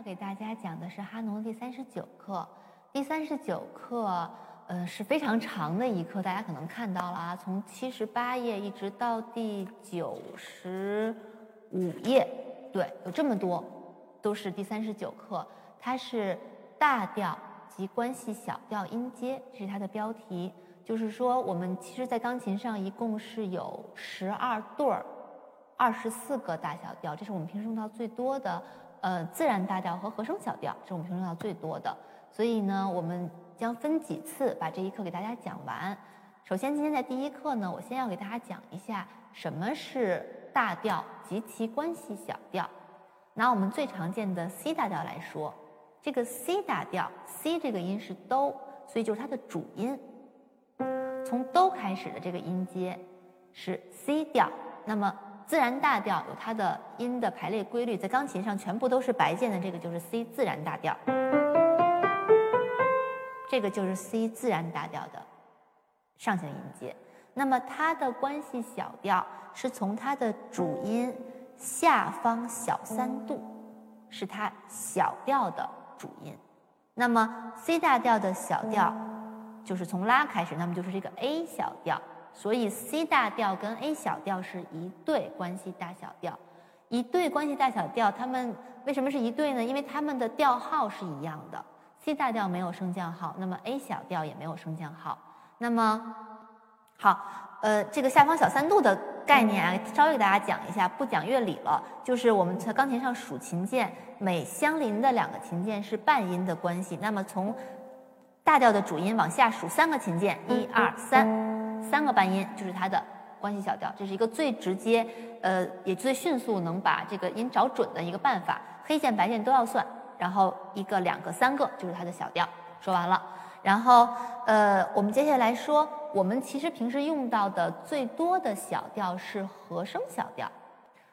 要给大家讲的是哈农第三十九课。第三十九课，呃，是非常长的一课，大家可能看到了啊，从七十八页一直到第九十五页，对，有这么多，都是第三十九课。它是大调及关系小调音阶，这是它的标题。就是说，我们其实，在钢琴上一共是有十二对儿，二十四个大小调，这是我们平时用到最多的。呃，自然大调和和声小调是我们平时用到最多的，所以呢，我们将分几次把这一课给大家讲完。首先，今天在第一课呢，我先要给大家讲一下什么是大调及其关系小调。拿我们最常见的 C 大调来说，这个 C 大调，C 这个音是哆，所以就是它的主音，从哆开始的这个音阶是 C 调。那么自然大调有它的音的排列规律，在钢琴上全部都是白键的，这个就是 C 自然大调，这个就是 C 自然大调的上行音阶。那么它的关系小调是从它的主音下方小三度，是它小调的主音。那么 C 大调的小调就是从拉开始，那么就是这个 A 小调。所以 C 大调跟 A 小调是一对关系大小调，一对关系大小调，它们为什么是一对呢？因为它们的调号是一样的，C 大调没有升降号，那么 A 小调也没有升降号。那么好，呃，这个下方小三度的概念啊，稍微给大家讲一下，不讲乐理了，就是我们在钢琴上数琴键，每相邻的两个琴键是半音的关系。那么从大调的主音往下数三个琴键，一二三。三个半音就是它的关系小调，这是一个最直接，呃，也最迅速能把这个音找准的一个办法。黑键白键都要算，然后一个、两个、三个就是它的小调。说完了，然后呃，我们接下来说，我们其实平时用到的最多的小调是和声小调。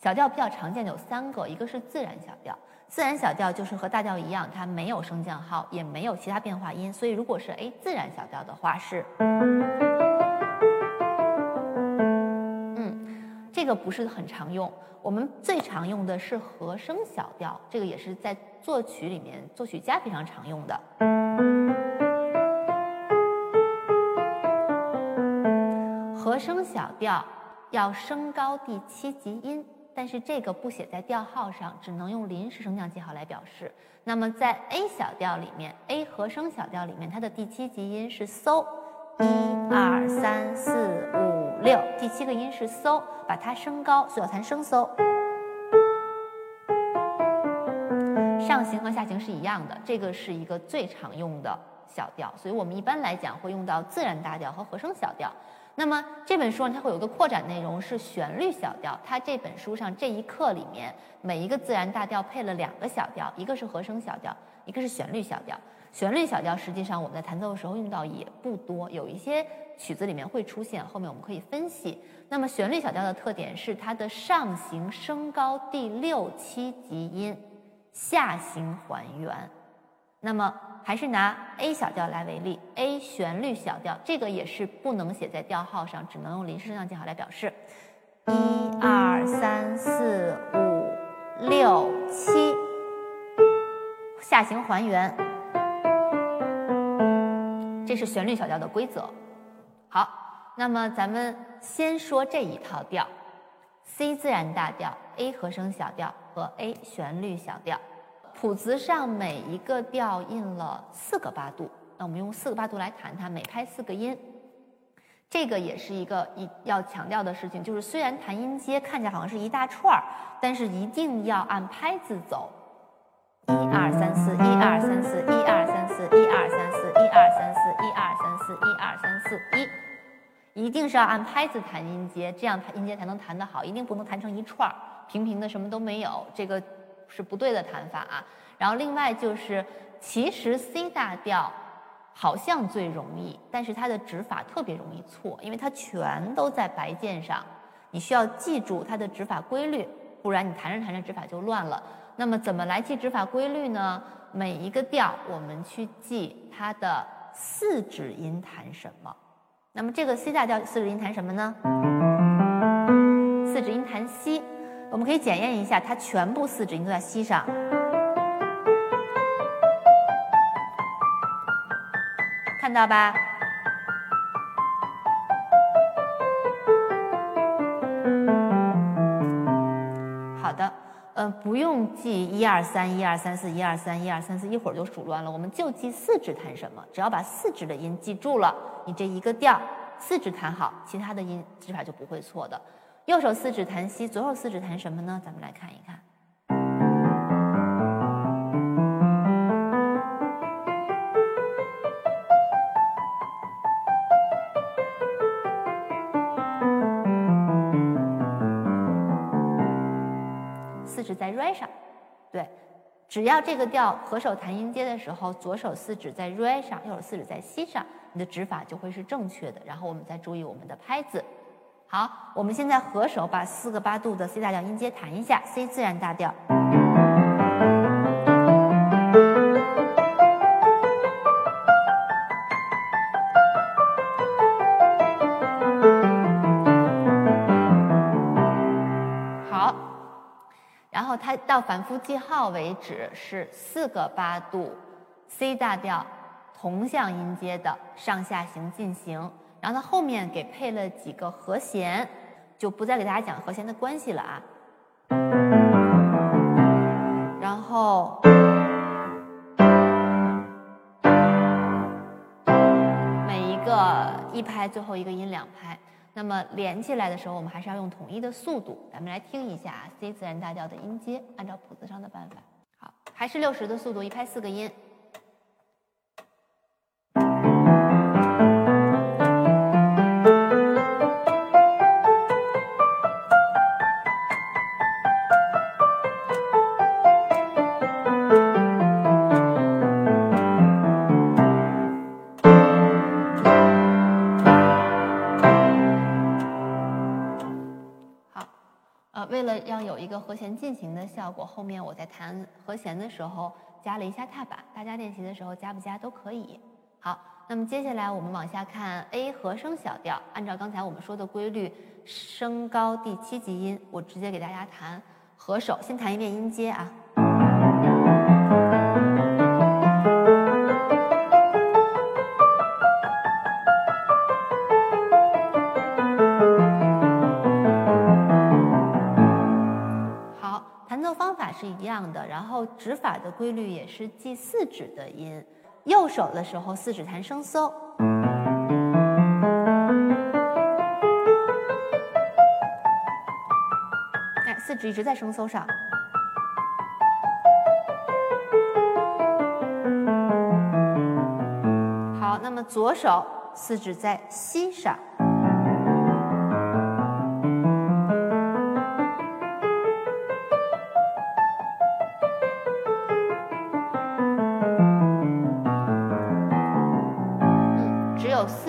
小调比较常见的有三个，一个是自然小调，自然小调就是和大调一样，它没有升降号，也没有其他变化音，所以如果是 A 自然小调的话是。个不是很常用，我们最常用的是和声小调，这个也是在作曲里面作曲家非常常用的。和声小调要升高第七级音，但是这个不写在调号上，只能用临时升降记号来表示。那么在 A 小调里面，A 和声小调里面，它的第七级音是嗦，一二三四五。六，第七个音是嗦，把它升高，所以要弹升嗦。上行和下行是一样的，这个是一个最常用的小调，所以我们一般来讲会用到自然大调和和声小调。那么这本书上它会有个扩展内容是旋律小调，它这本书上这一课里面每一个自然大调配了两个小调，一个是和声小调，一个是旋律小调。旋律小调实际上我们在弹奏的时候用到也不多，有一些。曲子里面会出现，后面我们可以分析。那么旋律小调的特点是它的上行升高第六七级音，下行还原。那么还是拿 A 小调来为例，A 旋律小调，这个也是不能写在调号上，只能用临时升降记号来表示。一二三四五六七，下行还原，这是旋律小调的规则。好，那么咱们先说这一套调：C 自然大调、A 和声小调和 A 旋律小调。谱子上每一个调印了四个八度，那我们用四个八度来弹它，每拍四个音。这个也是一个一要强调的事情，就是虽然弹音阶看起来好像是一大串儿，但是一定要按拍子走。一二三四，一二三四，一四，一，一定是要按拍子弹音阶，这样弹音阶才能弹得好，一定不能弹成一串儿平平的，什么都没有，这个是不对的弹法啊。然后另外就是，其实 C 大调好像最容易，但是它的指法特别容易错，因为它全都在白键上，你需要记住它的指法规律，不然你弹着弹着指法就乱了。那么怎么来记指法规律呢？每一个调我们去记它的四指音弹什么？那么这个 c 大调四指音弹什么呢？四指音弹西。我们可以检验一下它全部四指音都在西上。看到吧？不用记一二三一二三四一二三一二三四，一会儿就数乱了。我们就记四指弹什么，只要把四指的音记住了，你这一个调四指弹好，其他的音指法就不会错的。右手四指弹西，左手四指弹什么呢？咱们来看一看。在 re 上，对，只要这个调合手弹音阶的时候，左手四指在 re 上，右手四指在西上，你的指法就会是正确的。然后我们再注意我们的拍子。好，我们现在合手把四个八度的 C 大调音阶弹一下，C 自然大调。它到反复记号为止是四个八度 C 大调同向音阶的上下行进行，然后它后面给配了几个和弦，就不再给大家讲和弦的关系了啊。然后每一个一拍最后一个音两拍。那么连起来的时候，我们还是要用统一的速度。咱们来听一下 C 自然大调的音阶，按照谱子上的办法。好，还是六十的速度，一拍四个音。一个和弦进行的效果，后面我在弹和弦的时候加了一下踏板，大家练习的时候加不加都可以。好，那么接下来我们往下看 A 和声小调，按照刚才我们说的规律，升高第七级音，我直接给大家弹和手，先弹一遍音阶啊。指法的规律也是记四指的音。右手的时候，四指弹升搜，哎，四指一直在升搜上。好，那么左手四指在西上。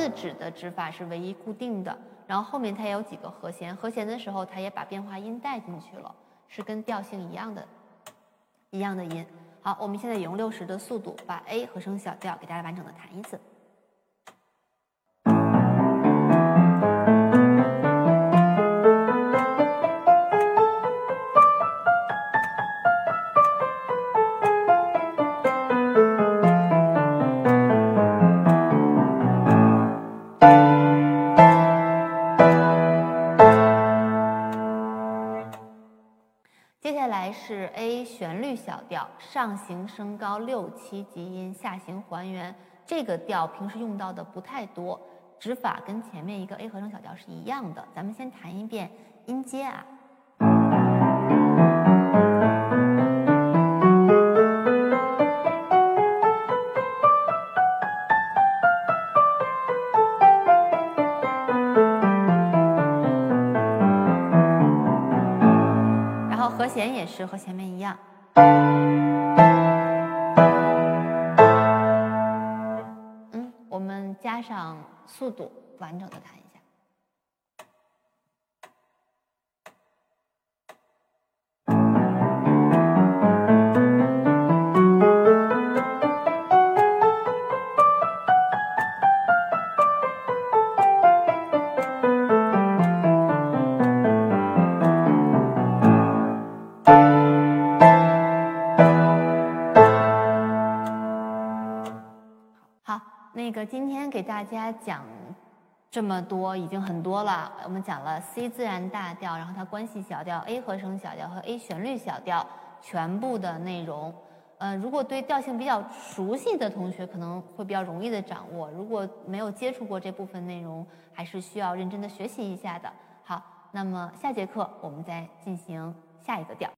指的指法是唯一固定的，然后后面它也有几个和弦，和弦的时候它也把变化音带进去了，是跟调性一样的，一样的音。好，我们现在也用六十的速度把 A 和声小调给大家完整的弹一次。是 A 旋律小调，上行升高六七级音，下行还原。这个调平时用到的不太多，指法跟前面一个 A 和声小调是一样的。咱们先弹一遍音阶啊。是和前面一样，嗯，我们加上速度，完整的弹一下。大家讲这么多已经很多了。我们讲了 C 自然大调，然后它关系小调、A 和声小调和 A 旋律小调全部的内容。呃，如果对调性比较熟悉的同学，可能会比较容易的掌握；如果没有接触过这部分内容，还是需要认真的学习一下的。好，那么下节课我们再进行下一个调。